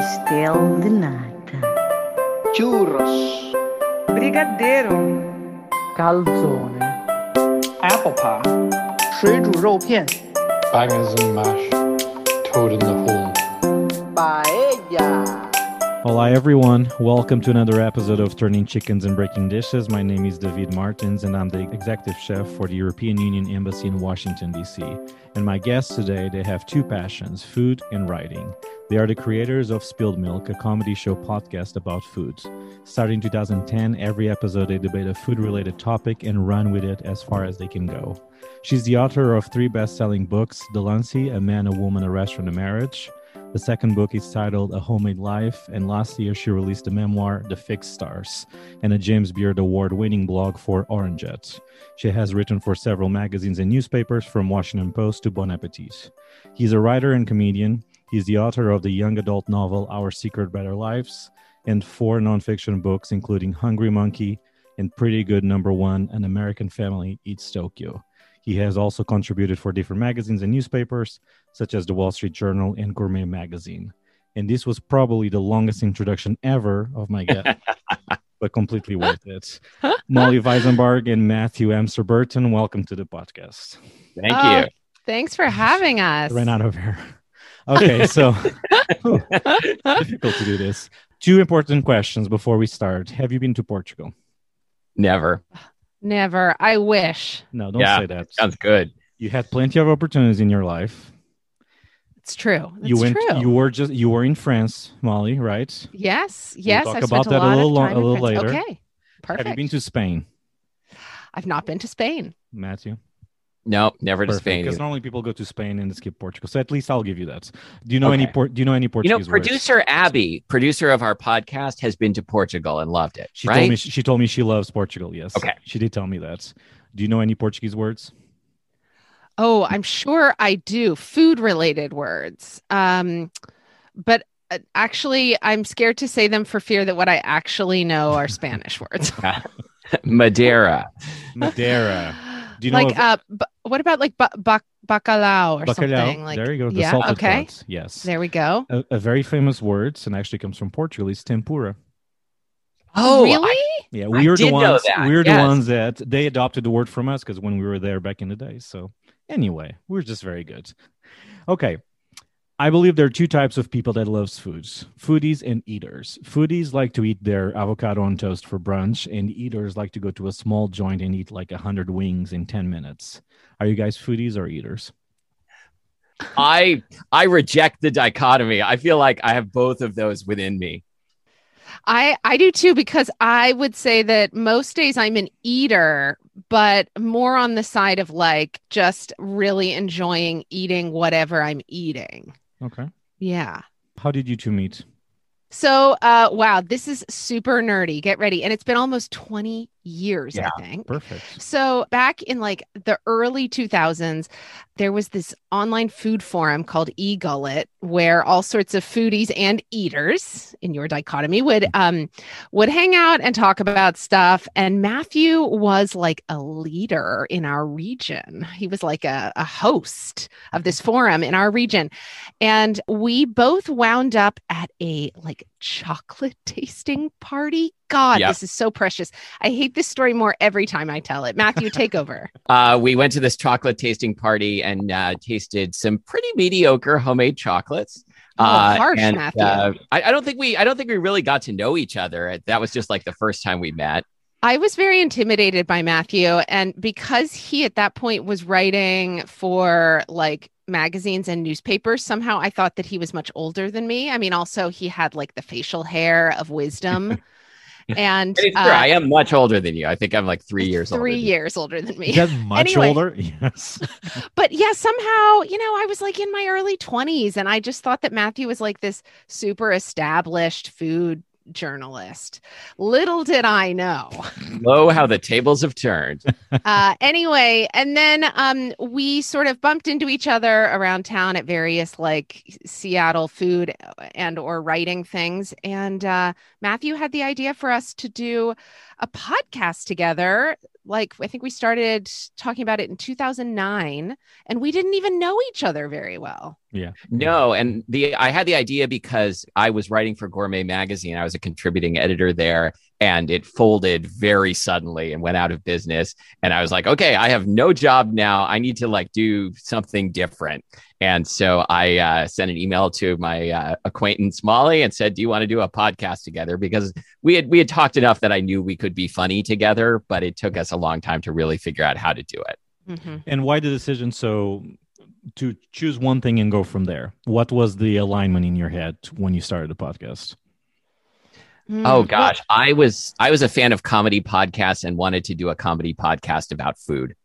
pastel de nata, churros, brigadeiro, calzone, apple pie, 水煮肉片 bangers and mash, toad in the hole. Hola, everyone. Welcome to another episode of Turning Chickens and Breaking Dishes. My name is David Martins, and I'm the executive chef for the European Union Embassy in Washington, D.C. And my guests today, they have two passions food and writing. They are the creators of Spilled Milk, a comedy show podcast about food. Starting in 2010, every episode they debate a food related topic and run with it as far as they can go. She's the author of three best selling books Delancey, A Man, a Woman, a Restaurant, a Marriage. The second book is titled A Homemade Life, and last year she released a memoir, The Fixed Stars, and a James Beard Award winning blog for Orangette. She has written for several magazines and newspapers, from Washington Post to Bon Appetit. He's a writer and comedian. He's the author of the young adult novel Our Secret Better Lives and four nonfiction books, including Hungry Monkey and Pretty Good Number One An American Family Eats Tokyo. He has also contributed for different magazines and newspapers, such as the Wall Street Journal and Gourmet Magazine. And this was probably the longest introduction ever of my guest, but completely worth it. Molly Wizenberg and Matthew Amster Burton, welcome to the podcast. Thank Oh, you. Thanks for having us. I ran out of hair. Okay, so difficult to do this. Two important questions before we start. Have you been to Portugal? Never. Never. I wish. No, don't Yeah, say that. Sounds good. You had plenty of opportunities in your life. It's true. It's you went. true. You were just. You were in France, Molly, right? yes. Yes. talk I've about spent a that a lot little of time a in little France. later. Okay. Perfect. Have you been to Spain, I've not been to Spain. Matthew? No, never to Spain. Because either. normally people go to Spain and skip Portugal. So at least I'll give you that. Do you know any? port? Do you know any Portuguese? You Portuguese? know, words? producer Abby, producer of our podcast, has been to Portugal and loved it. She right? told me. She told me she loves Portugal. Yes. Okay. She did tell me that. Do you know any Portuguese words? Oh, I'm sure I do. Food related words. Um, but uh, actually, I'm scared to say them for fear that what I actually know are Spanish words. Madeira. Madeira. Do you know like, of- uh, b- what about like ba- ba- bacalao or Bacalhau. something? Like, there you go. The yeah, salted okay. buns. Yes. There we go. A, a very famous word, and actually comes from Portugal, is tempura. Oh, really? I- Yeah, I we are the ones. We're the ones that they adopted the word from us because when we were there back in the day. So anyway, we're just very good. Okay. I believe there are two types of people that loves foods: foodies and eaters. Foodies like to eat their avocado on toast for brunch, and eaters like to go to a small joint and eat like a hundred wings in ten minutes. Are you guys foodies or eaters? I I reject the dichotomy. I feel like I have both of those within me. I I do too because I would say that most days I'm an eater, but more on the side of like just really enjoying eating whatever I'm eating. Okay. Yeah. How did you two meet? So, uh, wow, this is super nerdy. Get ready, and it's been almost 20 years, Yeah, I think. Perfect. So back in like the early 2000s, there was this online food forum called eGullet where all sorts of foodies and eaters in your dichotomy would um would hang out and talk about stuff. And Matthew was like a leader in our region. He was like a, a host of this forum in our region. And we both wound up at a like chocolate tasting party. God, Yep. this is so precious. I hate this story more every time I tell it. Matthew, take over. Uh, we went to this chocolate tasting party and uh, tasted some pretty mediocre homemade chocolates. Oh, Uh, harsh, and, Matthew. uh, I, I don't think we I don't think we really got to know each other. That was just like the first time we met. I was very intimidated by Matthew. And because he at that point was writing for like magazines and newspapers, somehow I thought that he was much older than me. I mean, also, he had like the facial hair of wisdom. and And it's uh, true. I am much older than you. I think I'm like three years older. three than years older than me. Is that much Anyway. older? Yes. but yeah, somehow, you know, I was like in my early 20s and I just thought that Matthew was like this super established food journalist. Little did I know. Lo, how the tables have turned. uh, anyway, and then um, we sort of bumped into each other around town at various like Seattle food and or writing things. And uh, Matthew had the idea for us to do a podcast together like I think we started talking about it in 2009 and we didn't even know each other very well. Yeah. No, and the I had the idea because I was writing for Gourmet Magazine. I was a contributing editor there, and it folded very suddenly and went out of business. And I was like, okay, I have no job now. I need to like do something different. And so I uh, sent an email to my uh, acquaintance Molly and said, "Do you want to do a podcast together?" Because we had we had talked enough that I knew we could be funny together, but it took us a long time to really figure out how to do it. Mhm. And why the decision so to choose one thing and go from there? What was the alignment in your head when you started the podcast? Oh Mm, gosh, I was I was a fan of comedy podcasts and wanted to do a comedy podcast about food.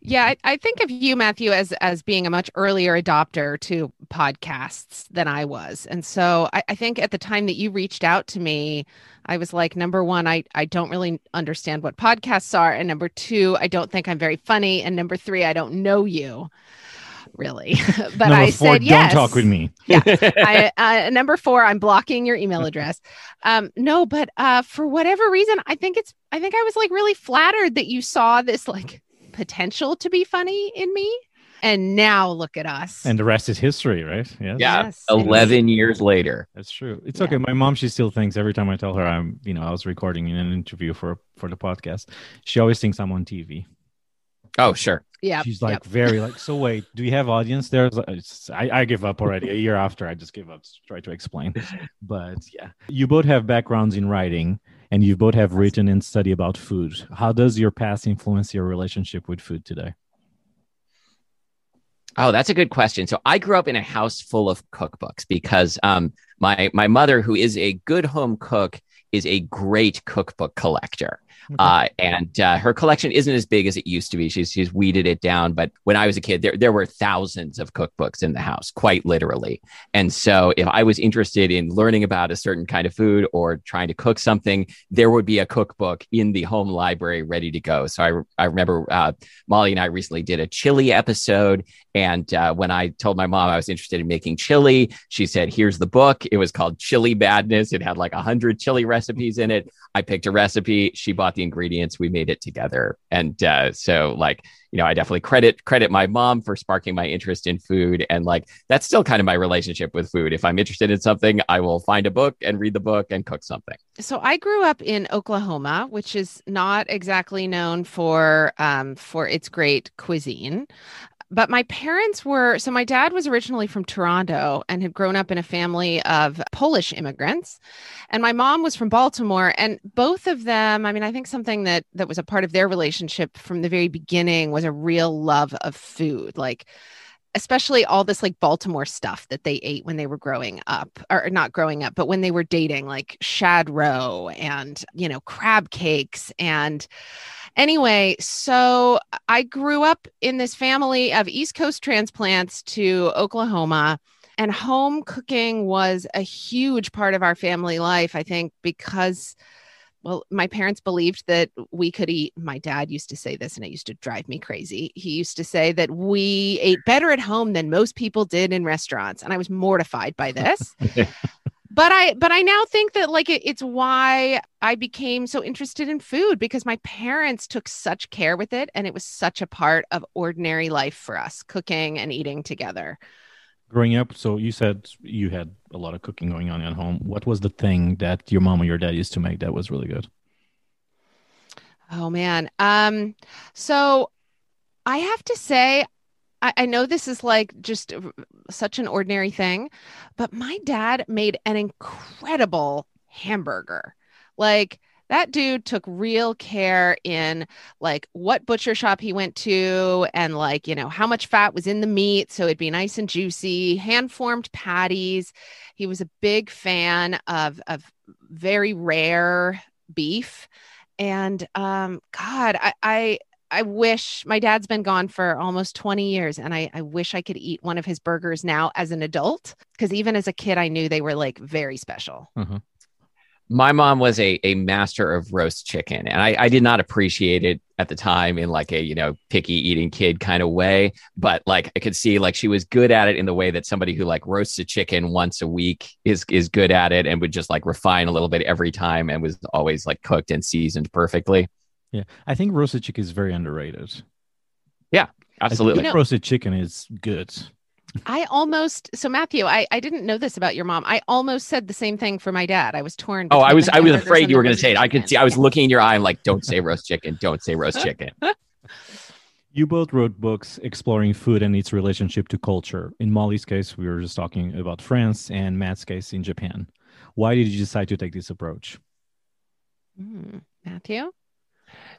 Yeah, I, I think of you, Matthew, as as being a much earlier adopter to podcasts than I was, and so I, I think at the time that you reached out to me, I was like, number one, I I don't really understand what podcasts are, and number two, I don't think I'm very funny, and number three, I don't know you, really. but Number I four, said yes. don't talk with me. Yeah. I, uh, number four, I'm blocking your email address. Um, no, but uh, for whatever reason, I think it's, I think I was like really flattered that you saw this like potential to be funny in me. And now look at us. And the rest is history, right? Yes. Yeah, Yes, it is. eleven years later. That's true. It's Yeah. okay. My mom, she still thinks every time I tell her I'm, you know, I was recording in an interview for for the podcast, she always thinks I'm on TV. Oh sure. yeah. She's like very like, so wait, do you have audience there? I, I give up already. A year after, I just give up. to Try to explain, but yeah, you both have backgrounds in writing, and you both have written and study about food. How does your past influence your relationship with food today? Oh, that's a good question. So I grew up in a house full of cookbooks because um, my my mother, who is a good home cook, is a great cookbook collector. Uh, and uh, her collection isn't as big as it used to be. She's she's weeded it down. But when I was a kid, there there were thousands of cookbooks in the house, quite literally. And so, if I was interested in learning about a certain kind of food or trying to cook something, there would be a cookbook in the home library ready to go. So I I remember uh, Molly and I recently did a chili episode, and uh, when I told my mom I was interested in making chili, she said, "Here's the book." It was called Chili Madness. It had like a hundred chili recipes in it. I picked a recipe. She bought the ingredients. We made it together. And uh, so, like, you know, I definitely credit credit my mom for sparking my interest in food. And like, that's still kind of my relationship with food. If I'm interested in something, I will find a book and read the book and cook something. so I grew up in Oklahoma, which is not exactly known for um, for its great cuisine. But my parents were so my dad was originally from Toronto and had grown up in a family of Polish immigrants. And my mom was from Baltimore. And both of them, I mean, I think something that that was a part of their relationship from the very beginning was a real love of food. Like especially all this like Baltimore stuff that they ate when they were growing up, or not growing up, but when they were dating, like shad roe and, you know, crab cakes. And anyway, so I grew up in this family of East Coast transplants to Oklahoma. And home cooking was a huge part of our family life, I think, because well, my parents believed that we could eat. My dad used to say this, and it used to drive me crazy. He used to say that we ate better at home than most people did in restaurants, and I was mortified by this. but I, but I now think that like it, it's why I became so interested in food because my parents took such care with it, and it was such a part of ordinary life for us, cooking and eating together. Growing up, so you said you had a lot of cooking going on at home. What was the thing that your mom or your dad used to make that was really good? Oh man. Um, so I have to say, I, I know this is like just such an ordinary thing, but my dad made an incredible hamburger. Like that dude took real care in like what butcher shop he went to and like, you know, how much fat was in the meat so it'd be nice and juicy, hand formed patties. He was a big fan of of very rare beef and um god I, I i wish my dad's been gone for almost 20 years and i i wish i could eat one of his burgers now as an adult because even as a kid i knew they were like very special. Mm-hmm. My mom was a, a master of roast chicken and I, I did not appreciate it at the time in like a you know picky eating kid kind of way but like i could see like she was good at it in the way that somebody who like roasts a chicken once a week is is good at it and would just like refine a little bit every time and was always like cooked and seasoned perfectly Yeah, I think roasted chicken is very underrated. Yeah, absolutely. I think roasted chicken is good. I almost so Matthew, I, I didn't know this about your mom. I almost said the same thing for my dad. I was torn. Oh, I was I was afraid you were going to say it. I could see. I was Yeah. looking in your eye. I'm like, don't say roast chicken. Don't say roast chicken. You both wrote books exploring food and its relationship to culture. In Molly's case, we were just talking about France, and Matt's case in Japan. Why did you decide to take this approach? Mm, Matthew.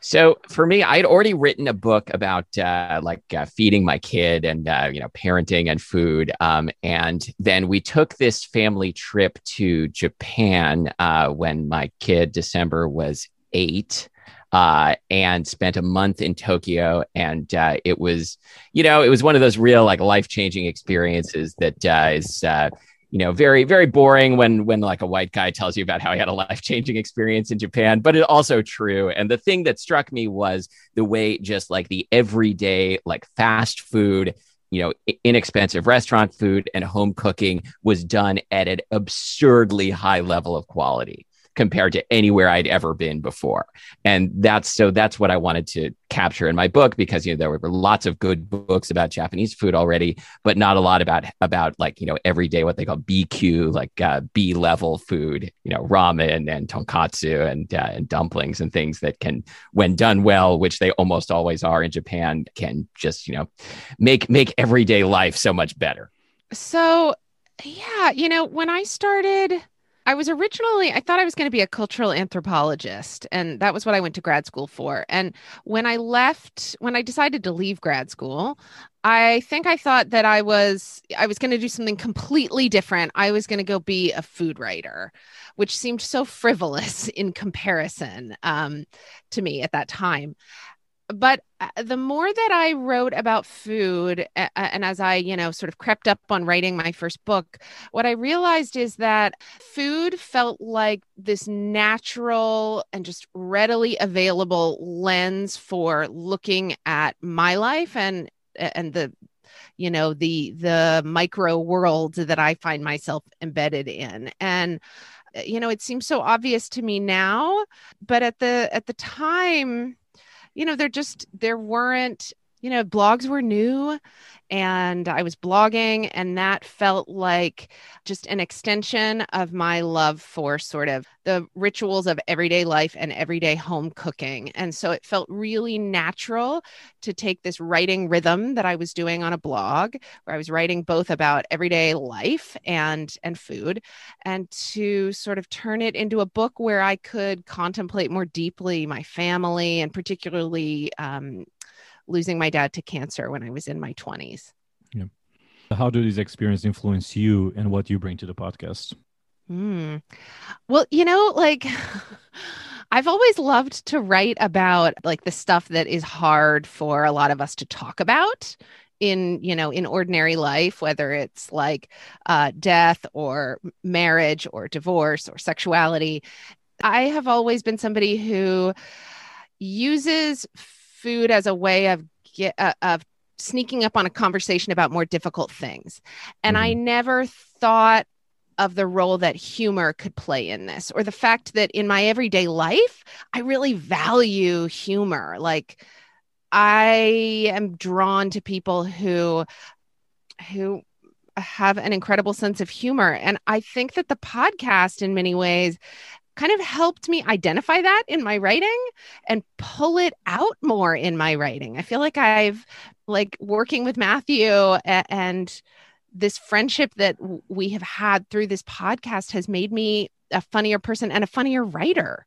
So for me, I had already written a book about uh, like uh, feeding my kid and uh, you know parenting and food. Um, and then we took this family trip to Japan uh, when my kid December was eight. Uh, and spent a month in Tokyo, and uh, it was, you know, it was one of those real like life changing experiences that is, you know, very very boring when when like a white guy tells you about how he had a life changing experience in Japan, but it also true. And the thing that struck me was the way just like the everyday like fast food you know inexpensive restaurant food and home cooking was done at an absurdly high level of quality compared to anywhere I'd ever been before. And that's so that's what I wanted to capture in my book because you know there were lots of good books about Japanese food already, but not a lot about about like you know everyday what they call B-kyu like uh, B level food, you know ramen and tonkatsu and uh, and dumplings and things that can when done well, which they almost always are in Japan, can just you know make make everyday life so much better. So, yeah, you know, when I started, I was originally, I thought I was going to be a cultural anthropologist, and that was what I went to grad school for. And when I left, when I decided to leave grad school, I think I thought that I was I was going to do something completely different. I was going to go be a food writer, which seemed so frivolous in comparison um, to me at that time but uh, the more that I wrote about food, and as I, you know, sort of crept up on writing my first book, what I realized is that food felt like this natural and just readily available lens for looking at my life and and the you know the the micro world that i find myself embedded in. And uh, you know it seems so obvious to me now but at the at the time you know there just there weren't you know blogs were new and i was blogging and that felt like just an extension of my love for sort of the rituals of everyday life and everyday home cooking. And so it felt really natural to take this writing rhythm that i was doing on a blog where i was writing both about everyday life and and food and to sort of turn it into a book where i could contemplate more deeply my family and particularly um, losing my dad to cancer when I was in my 20s. Yeah. How do these experiences influence you and what you bring to the podcast? Hmm. Well, you know, like I've always loved to write about like the stuff that is hard for a lot of us to talk about in you know in ordinary life whether it's like uh, death or marriage or divorce or sexuality i have always been somebody who uses food as a way of get, uh, of sneaking up on a conversation about more difficult things. And I never thought of the role that humor could play in this or the fact that in my everyday life, I really value humor. Like I am drawn to people who who have an incredible sense of humor and I think that the podcast in many ways kind of helped me identify that in my writing and pull it out more in my writing. I feel like I've like working with Matthew and this friendship that we have had through this podcast has made me a funnier person and a funnier writer.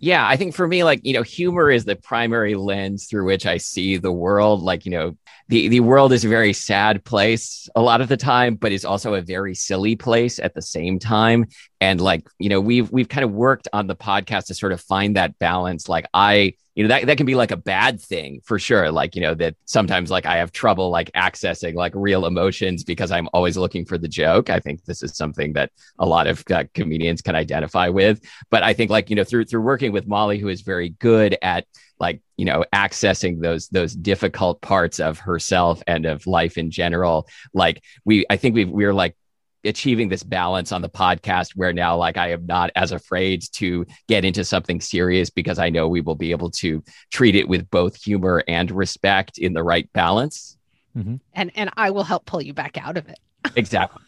Yeah, I think for me, like, you know, humor is the primary lens through which I see the world. Like, you know, the, the world is a very sad place a lot of the time, but it's also a very silly place at the same time. And like, you know, we've we've kind of worked on the podcast to sort of find that balance. Like I, you know, that, that can be like a bad thing for sure. Like, you know, that sometimes like I have trouble like accessing like real emotions because I'm always looking for the joke. I think this is something that a lot of uh, comedians can identify with. But I think like, you know, through through working with Molly, who is very good at like you know accessing those those difficult parts of herself and of life in general like we i think we we're like achieving this balance on the podcast where now like I am not as afraid to get into something serious because I know we will be able to treat it with both humor and respect in the right balance. Mm-hmm. And and I will help pull you back out of it. Exactly.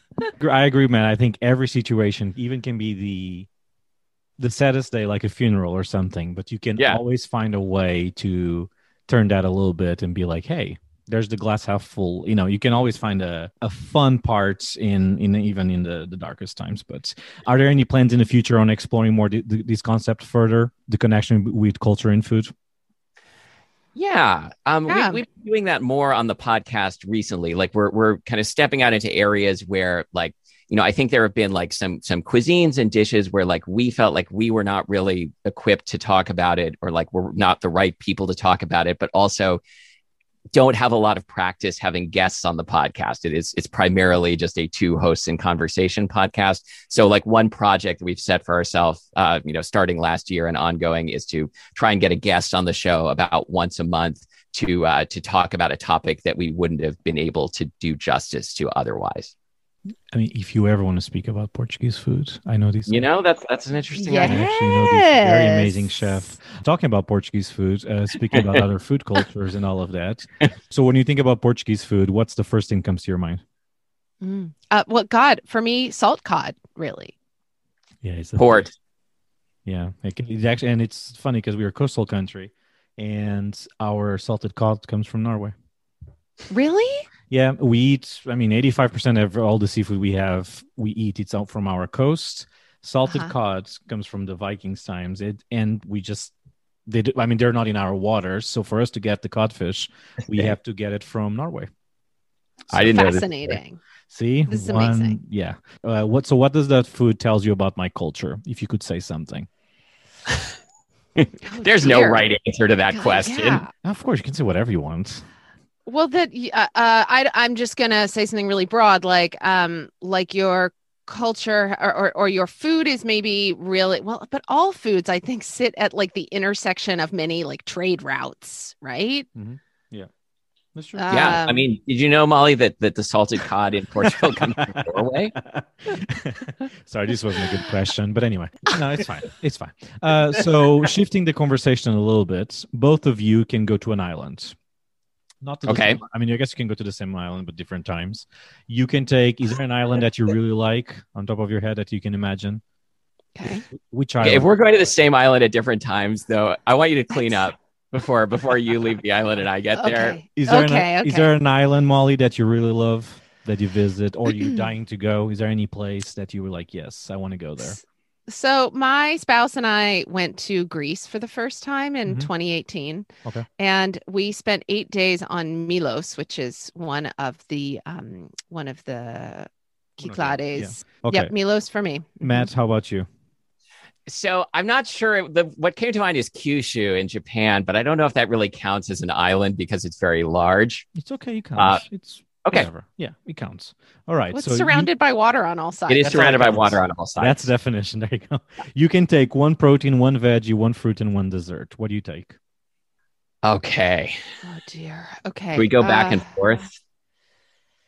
I agree, man. I think every situation even can be the the saddest day, like a funeral or something, but you can Yeah. always find a way to turn that a little bit and be like, hey, there's the glass half full. You know, you can always find a, a fun part in in even in the, the darkest times. But are there any plans in the future on exploring more th- th- these concepts further, the connection with culture and food? Yeah. Um, Yeah. We, we've been doing that more on the podcast recently. Like we're, we're kind of stepping out into areas where like, you know, I think there have been like some, some cuisines and dishes where like we felt like we were not really equipped to talk about it or like we're not the right people to talk about it, but also don't have a lot of practice having guests on the podcast. It is, it's primarily just a two hosts in conversation podcast. So like one project we've set for ourselves, uh, you know, starting last year and ongoing is to try and get a guest on the show about once a month to uh, to talk about a topic that we wouldn't have been able to do justice to otherwise. I mean, if you ever want to speak about Portuguese food, I know these. You know, that's that's an interesting Yeah. I actually know this very amazing chef. Talking about Portuguese food, uh, speaking about other food cultures and all of that. So, when you think about Portuguese food, what's the first thing comes to your mind? Mm. Uh, well, God, for me, salt cod, really. Yeah, it's the Port. Yeah, it can, it's actually, and it's funny because we're a coastal country, and our salted cod comes from Norway. Really? Yeah, we eat. I mean, eighty-five percent of all the seafood we have, we eat. It's out from our coast. Salted Uh-huh. cod comes from the Vikings times. It and we just they. Do, I mean, they're not in our waters, so for us to get the codfish, we have to get it from Norway. I didn't know this. Fascinating. See, This is amazing. Yeah. Uh, what? So, what does that food tells you about my culture? If you could say something. There's no right answer to that Yeah, question. yeah. Of course, you can say whatever you want. Well, that uh, uh, I I'm just gonna say something really broad, like um, like your culture or, or or your food is maybe really well, but all foods I think sit at like the intersection of many like trade routes, right? That's true. Yeah, I Um, mean, did you know, Molly, that that the salted cod in Portugal comes from Norway? Sorry, this wasn't a good question, but anyway, no, it's fine. It's fine. Uh, so, shifting the conversation a little bit, both of you can go to an island. Not to the Okay. same- I mean, I guess you can go to the same island, but different times. You can take. Is there an island that you really like on top of your head that you can imagine? Okay. Which Okay, if we're going to the same island at different times, though, I want you to clean up before before you leave the island and I get there. Okay. Is there, okay. an, okay. is there an island, Molly, that you really love that you visit or you're dying to go? Is there any place that you were like, yes, I want to go there? So my spouse and I went to Greece for the first time in Mhm. 2018. Okay. And we spent eight days on Milos, which is one of the um one of the One of the- Okay. Yep, Milos for me. Mhm. Matt, how about you? So I'm not sure. The what came to mind is Kyushu in Japan, but I don't know if that really counts as an island because it's very large. It's okay. It counts. it's Uh, Okay, whatever. Yeah, it counts. All right. Well, it's so you- surrounded by water on all sides. it is That's surrounded it by water on all sides. that's the definition. There you go. You can take one protein, one veggie, one fruit, and one dessert. What do you take? okay. Oh dear. Okay. Can we go back uh, and forth?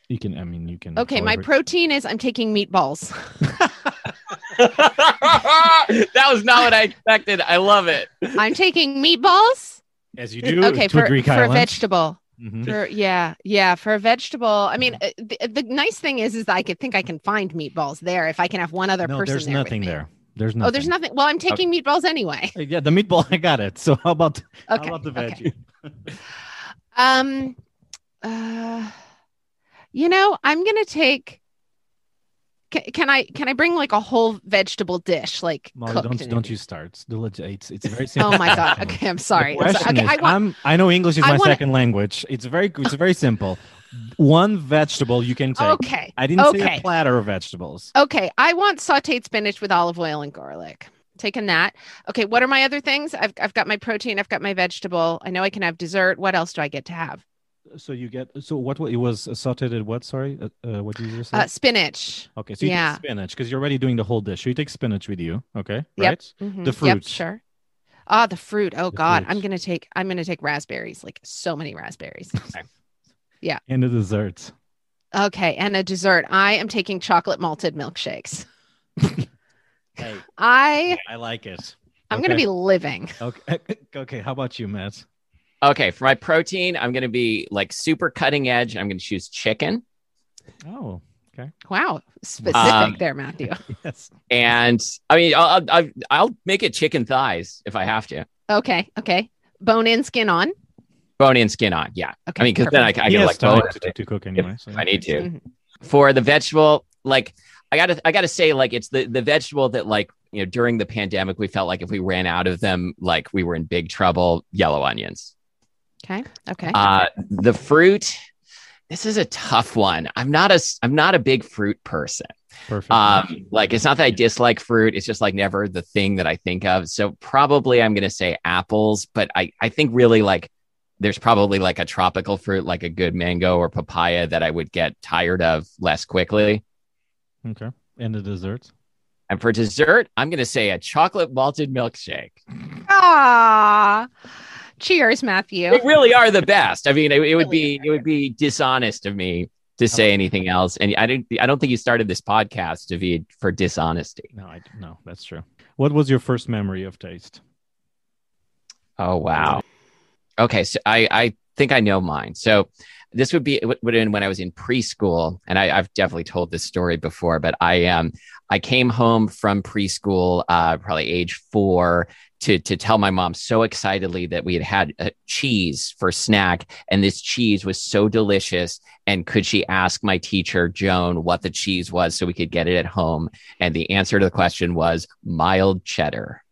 You can. I mean, you can. Okay, my however- protein is I'm taking meatballs. that was not what I expected. I love it. I'm taking meatballs. as you do. okay, to a for, Greek for a vegetable. Mhm. For yeah, yeah, for a vegetable. I mean, uh, the, the nice thing is, is I could think I can find meatballs there if I can have one other No, person. there's there nothing there. There's nothing. Oh, there's nothing. Well, I'm taking meatballs anyway. Uh, Yeah, the meatball. I got it. So how about Okay. how about the okay. veggie? Um, uh, you know, I'm gonna take. Can, can I can I bring like a whole vegetable dish like Molly, don't and don't you start. It's it's very simple. Oh my god. Okay, I'm sorry. The I'm sorry. question Okay, is, I want. I'm, I know English is I my wanna- second language. It's very it's very simple. One vegetable you can take. Okay. I didn't say a platter of vegetables. Okay, I want sautéed spinach with olive oil and garlic. Taking that. Okay, what are my other things? I've I've got my protein. I've got my vegetable. I know I can have dessert. What else do I get to have? So you get so what? It was sautéed at what? Sorry, uh, uh, what did you just say? Uh, spinach. okay, so you yeah. take spinach because you're already doing the whole dish. So you take spinach with you. Okay, Yep. right? Mhm. The Yep, fruit. sure. Ah, the fruit. Oh The God, fruit. I'm gonna take. I'm gonna take raspberries. Like so many raspberries. Okay. yeah and the desserts. Okay, and a dessert. I am taking chocolate malted milkshakes. Hey, I I like it. I'm going to be living. Okay. Okay. How about you, Matt? Okay, for my protein, I'm going to be like super cutting edge. I'm going to choose chicken. Oh, okay. Wow, specific Um, there, Matthew. yes. And I mean, I'll, I'll, I'll make it chicken thighs if I have to. Okay, okay. Bone in, skin on. Bone in, skin on. Yeah. Okay, I mean, because then I, I he can like bone to, to cook anyway. So. I need to. Mhm. For the vegetable, like I gotta, I gotta say, like it's the the vegetable that like you know during the pandemic we felt like if we ran out of them, like we were in big trouble. Yellow onions. Okay, okay. Uh, the fruit. This is a tough one. I'm not a, s- I'm not a big fruit person. Perfect. Um, like it's not that I dislike fruit. It's just like never the thing that I think of. So probably I'm gonna say apples, but I, I think really like there's probably like a tropical fruit, like a good mango or papaya that I would get tired of less quickly. okay. And the desserts. And for dessert, I'm gonna say a chocolate malted milkshake. Ah, cheers, Matthew. They really are the best. I mean, it, it would be it would be dishonest of me to say anything else. And I didn't I don't think you started this podcast, to be for dishonesty. No, I no, that's true. What was your first memory of taste? Oh wow. Okay, so I I think I know mine. So this would be would would have been when I was in preschool, and I, I've definitely told this story before. But I um I came home from preschool, uh, probably age four, to to tell my mom so excitedly that we had had uh, cheese for snack, and this cheese was so delicious. And could she ask my teacher Joan what the cheese was so we could get it at home? And the answer to the question was mild cheddar.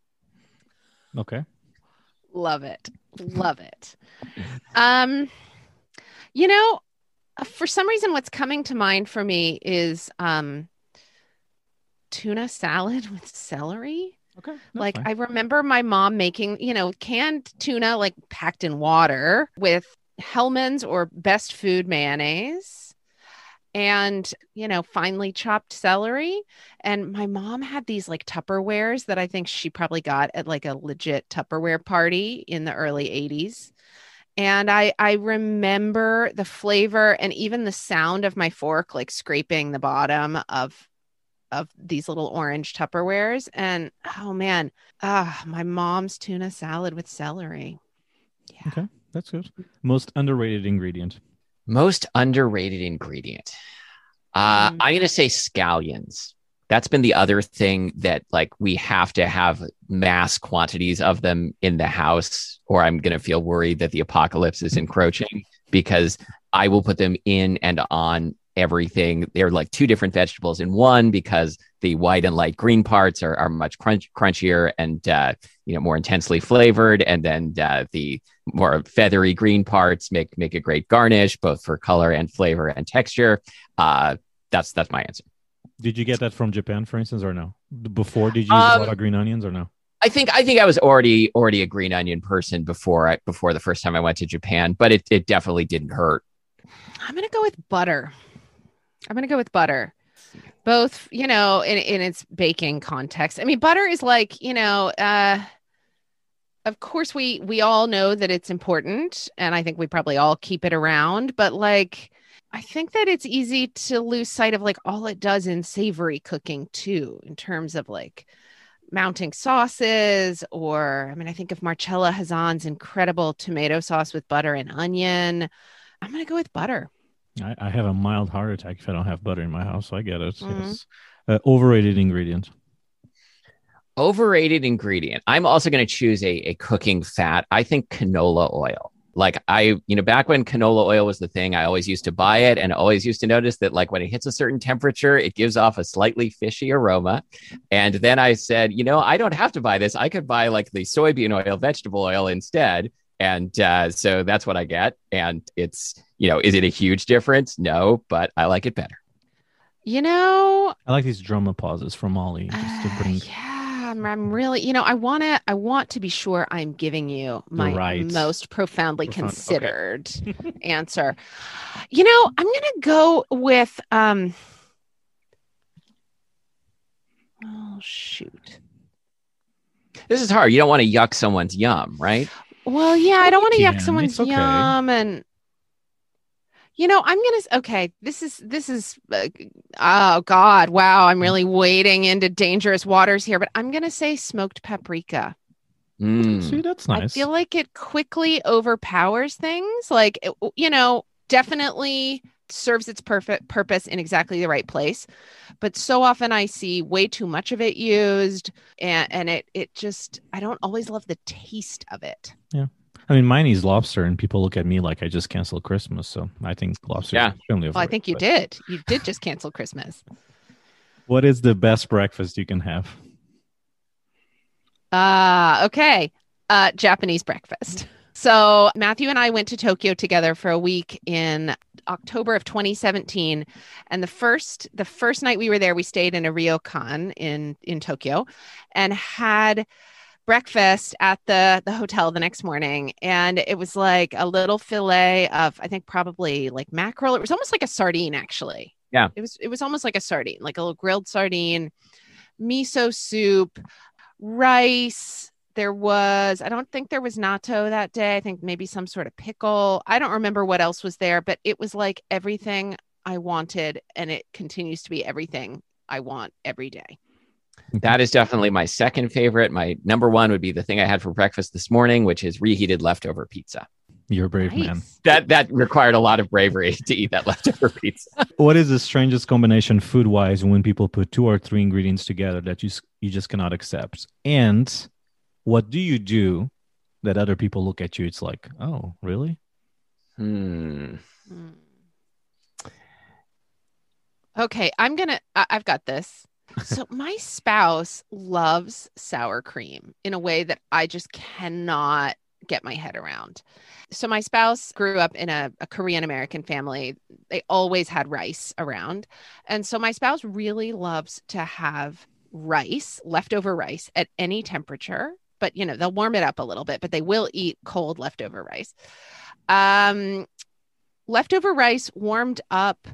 Okay. Love it. Love it. Um, you know, uh, for some reason, what's coming to mind for me is um, tuna salad with celery. Okay. like I remember my mom making, you know, canned tuna like packed in water with Hellmann's or Best Food mayonnaise and, you know, finely chopped celery. And my mom had these like Tupperwares that I think she probably got at like a legit Tupperware party in the early 80s. And I I remember the flavor and even the sound of my fork like scraping the bottom of of these little orange Tupperwares. And oh man, ah, my mom's tuna salad with celery. Yeah. Okay. That's good. Most underrated ingredient. Most underrated ingredient. Uh, Mm. I'm going to say scallions. That's been the other thing that like we have to have mass quantities of them in the house, or I'm going to feel worried that the apocalypse is encroaching because I will put them in and on everything. They're like two different vegetables in one because the white and light green parts are, are much crunch, crunchier and uh, you know more intensely flavored, and then uh, the more feathery green parts make make a great garnish both for color and flavor and texture. Uh, that's that's my answer. Did you get that from Japan, for instance, or no? Before, did you use a Um, lot of green onions or no? I think I think I was already already a green onion person before I before the first time I went to Japan, but it, it definitely didn't hurt. I'm gonna go with butter. I'm gonna go with butter. Both, you know, in, in its baking context. I mean, butter is like, you know, uh of course we we all know that it's important and I think we probably all keep it around, but like I think that it's easy to lose sight of like all it does in savory cooking too, in terms of like mounting sauces or I mean, I think of Marcella Hazan's incredible tomato sauce with butter and onion. I'm gonna go with butter. I, I have a mild heart attack if I don't have butter in my house. So I get it. Mhm. Yes. Uh, overrated ingredient. Overrated ingredient. I'm also going to choose a, a cooking fat. I think canola oil. Like I, you know, back when canola oil was the thing, I always used to buy it and always used to notice that like when it hits a certain temperature, it gives off a slightly fishy aroma. And then I said, you know, I don't have to buy this. I could buy like the soybean oil, vegetable oil instead. And uh, so that's what I get. And it's, you know, is it a huge difference? No, but I like it better. You know, I like these drama pauses from Molly just to Uh, bring. yeah, I'm, I'm really, you know, I want to, I want to be sure I'm giving you my right. most profoundly Profound- okay. considered answer. You know, I'm going to go with, um, oh, shoot. This is hard. You don't want to yuck someone's yum, right? Well, yeah, I don't want to yuck someone's okay. yum and You know, I'm gonna. Okay, this is this is. Uh, oh God! Wow, I'm really wading into dangerous waters here. But I'm gonna say smoked paprika. Mm. See, that's nice. I feel like it quickly overpowers things. Like it- you know, definitely serves its perfect purpose in exactly the right place. But so often I see way too much of it used, and and it it just I don't always love the taste of it. I mean, mine is lobster, and people look at me like I just canceled Christmas. So I think lobster. Yeah. is extremely Well, I think you but did. You did just cancel Christmas. What is the best breakfast you can have? Ah, okay. Uh, Japanese breakfast. So Matthew and I went to Tokyo together for a week in October of 2017, and the first the first night we were there, we stayed in a ryokan in in Tokyo, and had breakfast at the the hotel the next morning and it was like a little fillet of i think probably like mackerel. It was almost like a sardine actually. Yeah. it was it was almost like a sardine like a little grilled sardine miso soup rice. There was i don't think there was natto that day. I think maybe some sort of pickle. I don't remember what else was there but it was like everything i wanted and it continues to be everything i want every day That is definitely my second favorite. My number one would be the thing I had for breakfast this morning, which is reheated leftover pizza. You're a brave man. That that required a lot of bravery to eat that leftover pizza. What is the strangest combination food wise when people put two or three ingredients together that you you just cannot accept? And what do you do that other people look at you? It's like, oh, really? Hmm. Mm. Okay, I'm gonna. I- I've got this. So my spouse loves sour cream in a way that I just cannot get my head around. So my spouse grew up in a, a Korean American family. They always had rice around, and so my spouse really loves to have rice, leftover rice, at any temperature. But you know they'll warm it up a little bit, but they will eat cold leftover rice. Um, leftover rice warmed up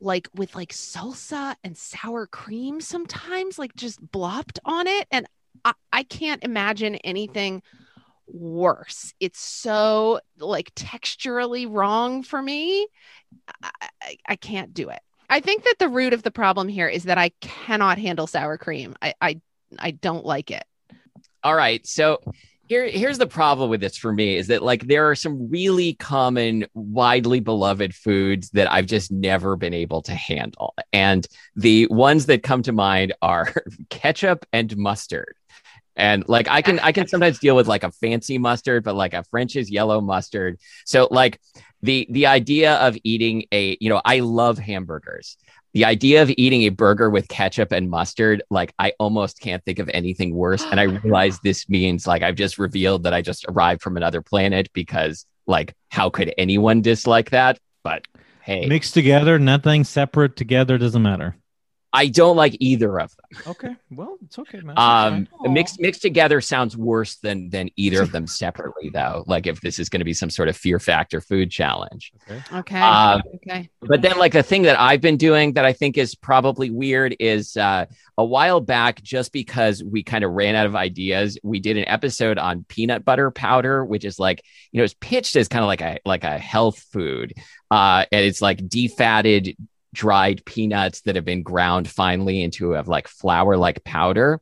like with like salsa and sour cream sometimes like just blopped on it and I, I can't imagine anything worse. It's so like texturally wrong for me. I, I, I can't do it. I think that the root of the problem here is that i cannot handle sour cream. I i, I don't like it. All right. So here, here's the problem with this for me is that like there are some really common, widely beloved foods that I've just never been able to handle. And the ones that come to mind are ketchup and mustard. And like I can I can sometimes deal with like a fancy mustard, but like a French's yellow mustard. So like the the idea of eating a, you know, I love hamburgers the idea of eating a burger with ketchup and mustard, like I almost can't think of anything worse. And I realize this means like I've just revealed that I just arrived from another planet because like how could anyone dislike that? But hey, Mixed together, nothing separate together doesn't matter. I don't like either of them. Okay. Well, it's okay, man. Um, Aw. mixed mixed together sounds worse than than either of them separately, though. Like if this is going to be some sort of fear factor food challenge. okay. okay Um, okay But then, like the thing that I've been doing that I think is probably weird is uh, a while back, just because we kind of ran out of ideas, we did an episode on peanut butter powder, which is like you know it's pitched as kind of like a like a health food, uh, and it's like defatted dried peanuts that have been ground finely into a like flour like powder,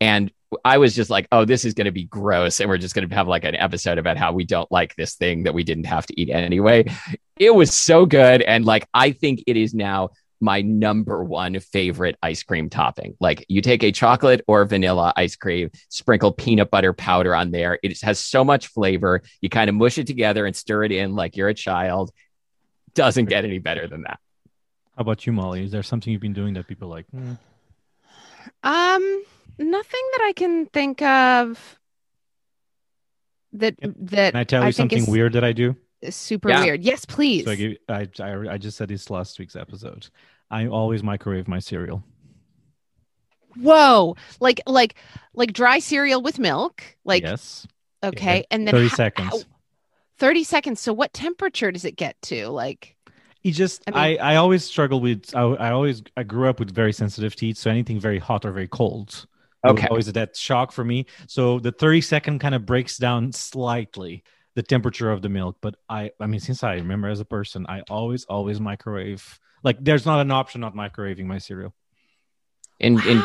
and I was just like, oh, this is going to be gross. And we're just going to have like an episode about how we don't like this thing that we didn't have to eat anyway. It was so good. And like, I think it is now my number one favorite ice cream topping. Like, you take a chocolate or vanilla ice cream, sprinkle peanut butter powder on there. It has so much flavor. You kind of mush it together and stir it in like you're a child. Doesn't get any better than that. How about you, Molly? Is there something you've been doing that people like? "Hmm, Um, nothing that I can think of that Can- that Can I tell you think something is weird that I do? super Yeah. weird. Yes, please. So I, give, I, I, I just said this last week's episode. I always microwave my cereal. Whoa, like like like dry cereal with milk. Like yes, okay, and then 30 ho- seconds. how- Thirty seconds. So what temperature does it get to? Like It just I I, mean- I, always struggle with I, I always I grew up with very sensitive teeth, so anything very hot or very cold. it was Okay. always that shock for me. So the 30 second kind of breaks down slightly. the temperature of the milk. But I, I mean, since I remember as a person, I always, always microwave. Like, there's not an option not microwaving my cereal. In in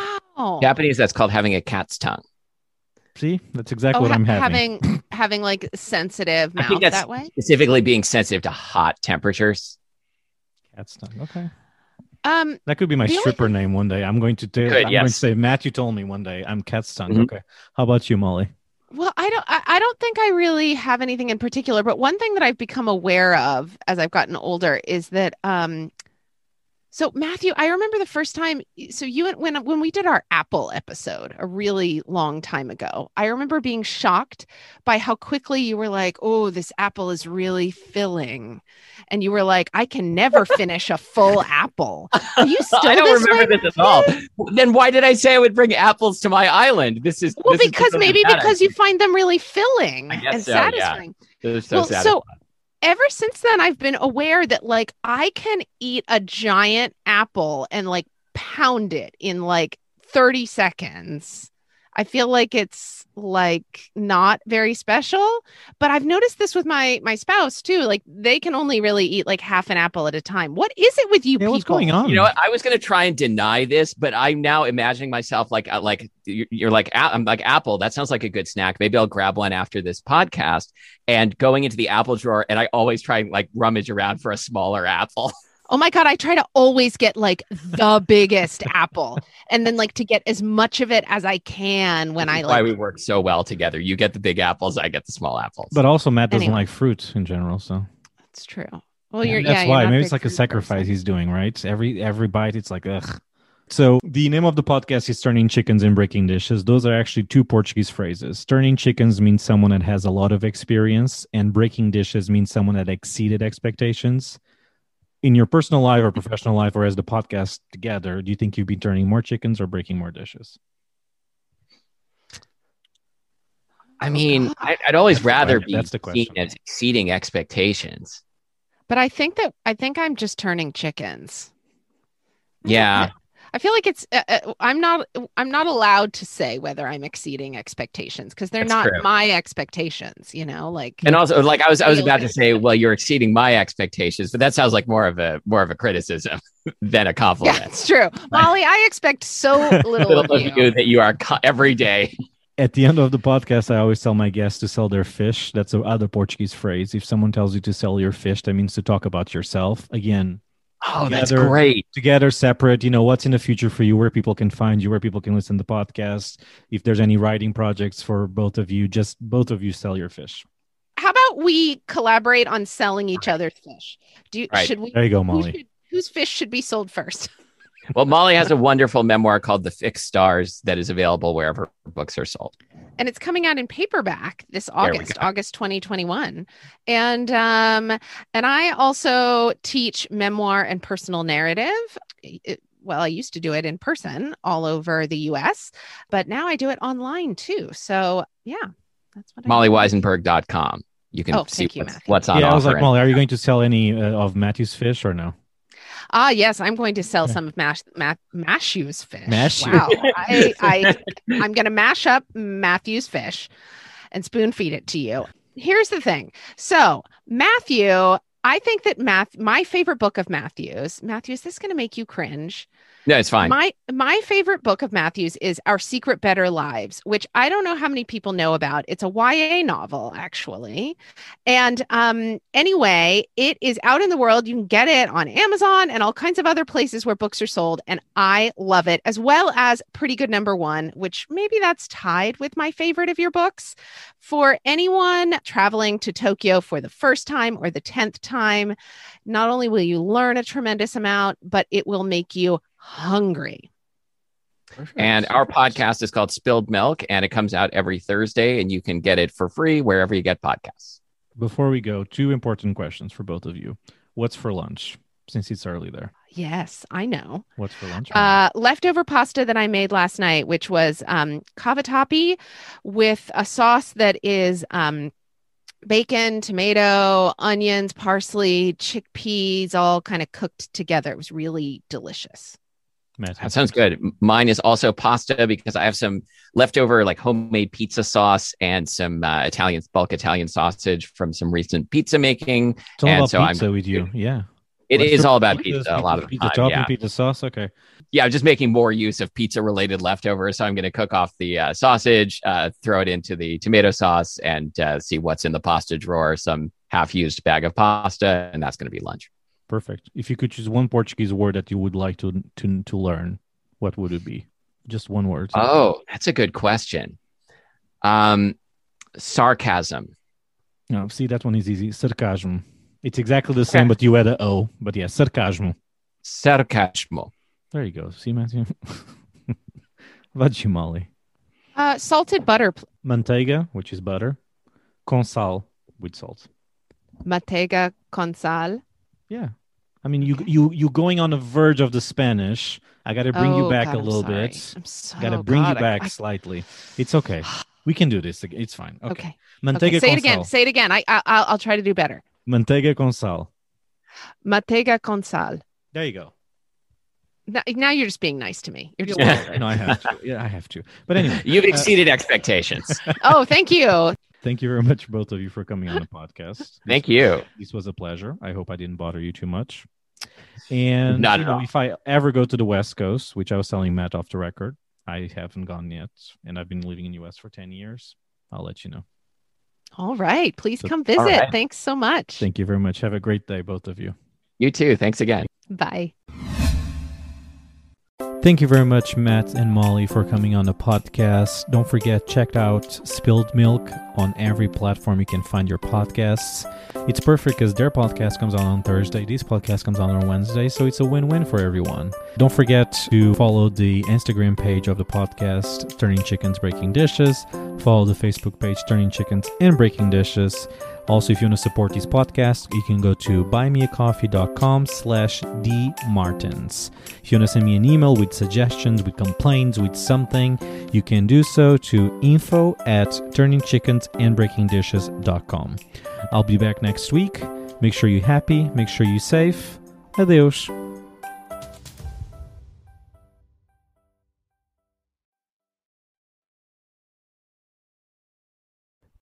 Japanese, that's called having a cat's tongue. See, that's exactly Oh, what ha- I'm having. having having like sensitive I mouth think that's that way. specifically being sensitive to hot temperatures. Cat's tongue. Okay, Um, that could be my The only stripper name one day. I'm going to tell. Good, I'm going to yes. say Matthew told me one day I'm cat's tongue. Mhm. Okay, how about you, Molly? well, I don't I, I don't think I really have anything in particular, but one thing that I've become aware of as I've gotten older is that um so Matthew, I remember the first time so you and when when we did our Apple episode a really long time ago, I remember being shocked by how quickly you were like, "Oh, this apple is really filling." And you were like, "I can never finish a full apple." Are you still I don't remember way? this at all. Then why did I say I would bring apples to my island? This is Well, this because totally maybe because you find them really filling and so, satisfying. Is so well, sad. so ever since then, I've been aware that like I can eat a giant apple and like pound it in like 30 seconds. I feel like it's like not very special, but I've noticed this with my my spouse too. Like they can only really eat like half an apple at a time. What is it with you Yeah, people? what's going on? You know what? I was going to try and deny this, but I'm now imagining myself like uh, like you're, you're like I'm like Apple. That sounds like a good snack. Maybe I'll grab one after this podcast. And going into the Apple drawer, and I always try and like rummage around for a smaller apple. Oh my god, I try to always get like the biggest apple and then like to get as much of it as I can when This I like why we work so well together. You get the big apples, I get the small apples. But also, Matt doesn't Anyway. like fruit in general, so that's true. Well, you're that's yeah, you're why. Maybe it's like a sacrifice person. he's doing, right? Every every bite, it's like ugh. So the name of the podcast is turning chickens and breaking dishes. Those are actually two Portuguese phrases. Turning chickens means someone that has a lot of experience, and breaking dishes means someone that exceeded expectations. In your personal life or professional life, or as the podcast together, do you think you'd be turning more chickens or breaking more dishes? I mean, oh, I, I'd always That's the rather question. be That's the seen as exceeding expectations. But I think that I think I'm just turning chickens. Yeah. I feel like it's uh, uh, I'm not I'm not allowed to say whether I'm exceeding expectations because they're That's not true. my expectations, you know, like And also, like I was, I was about to say, well, you're exceeding my expectations, but that sounds like more of a more of a criticism than a yeah, compliment. it's true. Molly, I expect so little Little of of you. you that you are co- every day. At the end of the podcast, I always tell my guests to sell their fish. That's a other Portuguese phrase. If someone tells you to sell your fish, that means to talk about yourself. Again, Oh, that's great. together, separate, you know, what's in the future for you, where people can find you, where people can listen to the podcast. If there's any writing projects for both of you, just both of you sell your fish. How about we collaborate on selling each other's fish? Do you, Right. should we There you go, who Molly. should- whose fish should be sold first? Well, Molly has a wonderful memoir called The Fixed Stars that is available wherever books are sold. and it's coming out in paperback this August. August 2021. And um, and I also teach memoir and personal narrative. It- well, I used to do it in person all over the U.S., but now I do it online too. So yeah, that's what I do. MollyWizenberg.com. You can Oh, see thank you, what's, what's on yeah, I was like, Molly, are you going to sell any uh, of Matthew's fish or no? Ah, yes, I'm going to sell some of Mash, Ma- Mashew's fish. Mashew. Wow, I, I I'm going to mash up Matthew's fish and spoon feed it to you. Here's the thing. So Matthew, I think that Math, my favorite book of Matthew's, Matthew, is this going to make you cringe? No, it's fine. My my favorite book of Matthew's is Our Secret Better Lives, which I don't know how many people know about. It's a YA novel, actually. And um, anyway, it is out in the world. You can get it on Amazon and all kinds of other places where books are sold. And I love it, as well as Pretty Good Number One, which maybe that's tied with my favorite of your books. For anyone traveling to Tokyo for the first time or the 10th time, not only will you learn a tremendous amount, but it will make you hungry. and our podcast is called Spilled Milk, and it comes out every Thursday, and you can get it for free wherever you get podcasts. Before we go, two important questions for both of you. What's for lunch? Since it's early there. Yes, I know. What's for lunch? Uh, leftover pasta that I made last night, which was um, cavatappi with a sauce that is um, bacon, tomato, onions, parsley, chickpeas, all kind of cooked together. It was really delicious. That sounds good. Mine is also pasta because I have some leftover like homemade pizza sauce and some uh, Italian bulk Italian sausage from some recent pizza making. It's all and about so I'm- pizza with you. Yeah. It What's is all about pizza? pizza a lot of pizza time. topping, Yeah. pizza sauce. Okay. yeah, I'm just making more use of pizza related leftovers. So I'm going to cook off the uh, sausage, uh, throw it into the tomato sauce, and uh, see what's in the pasta drawer. Some half used bag of pasta, and that's going to be lunch. Perfect. If you could choose one Portuguese word that you would like to to to learn, what would it be? Just one word. Oh, that's a good question. Um, sarcasm. No, see that one is easy. Sarcasm. It's exactly the same, but you add a O. But yeah, sarcasm. Sarcasmo. There you go. See, Matthew. How about you, Molly? Uh, salted butter, pl- Manteiga, which is butter. Com sal, with salt. manteiga con sal. Yeah. I mean, you you you going on the verge of the Spanish. I got to bring you Oh, back God, a I'm little sorry. bit. I'm so got to bring God, you back I- slightly. It's okay. We can do this. It's fine. Okay. okay. Manteiga Okay, Say con it again. sal. Say it again. I, I I'll, I'll try to do better. Manteiga con sal. Manteiga con sal. There you go. Now, now you're just being nice to me. You're just Yeah. no, I have to. Yeah, I have to. But anyway, You've uh, exceeded expectations. oh, thank you. Thank you very much, both of you, for coming on the podcast. Thank you. This was a pleasure. I hope I didn't bother you too much. And Not you at know, if I ever go to the West Coast, which I was telling Matt off the record, I haven't gone yet, and I've been living in US for ten years. I'll let you know. All right. Please So- come visit. right. Thanks so much. Thank you very much. Have a great day, both of you. You too. Thanks again. Bye. Thank you very much, Matt and Molly, for coming on the podcast. Don't forget, check out Spilled Milk on every platform you can find your podcasts. It's perfect because their podcast comes out on Thursday, this podcast comes out on Wednesday, so it's a win win for everyone. Don't forget to follow the Instagram page of the podcast, Turning Chickens Breaking Dishes. Follow the Facebook page, Turning Chickens and Breaking Dishes. Also, if you want to support these podcasts, you can go to buymeacoffee.com slash dmartins. If you want to send me an email with suggestions, with complaints, with something, you can do so to info at turningchickensandbreakingdishes.com. I'll be back next week. Make sure you're happy. Make sure you're safe. Adeus.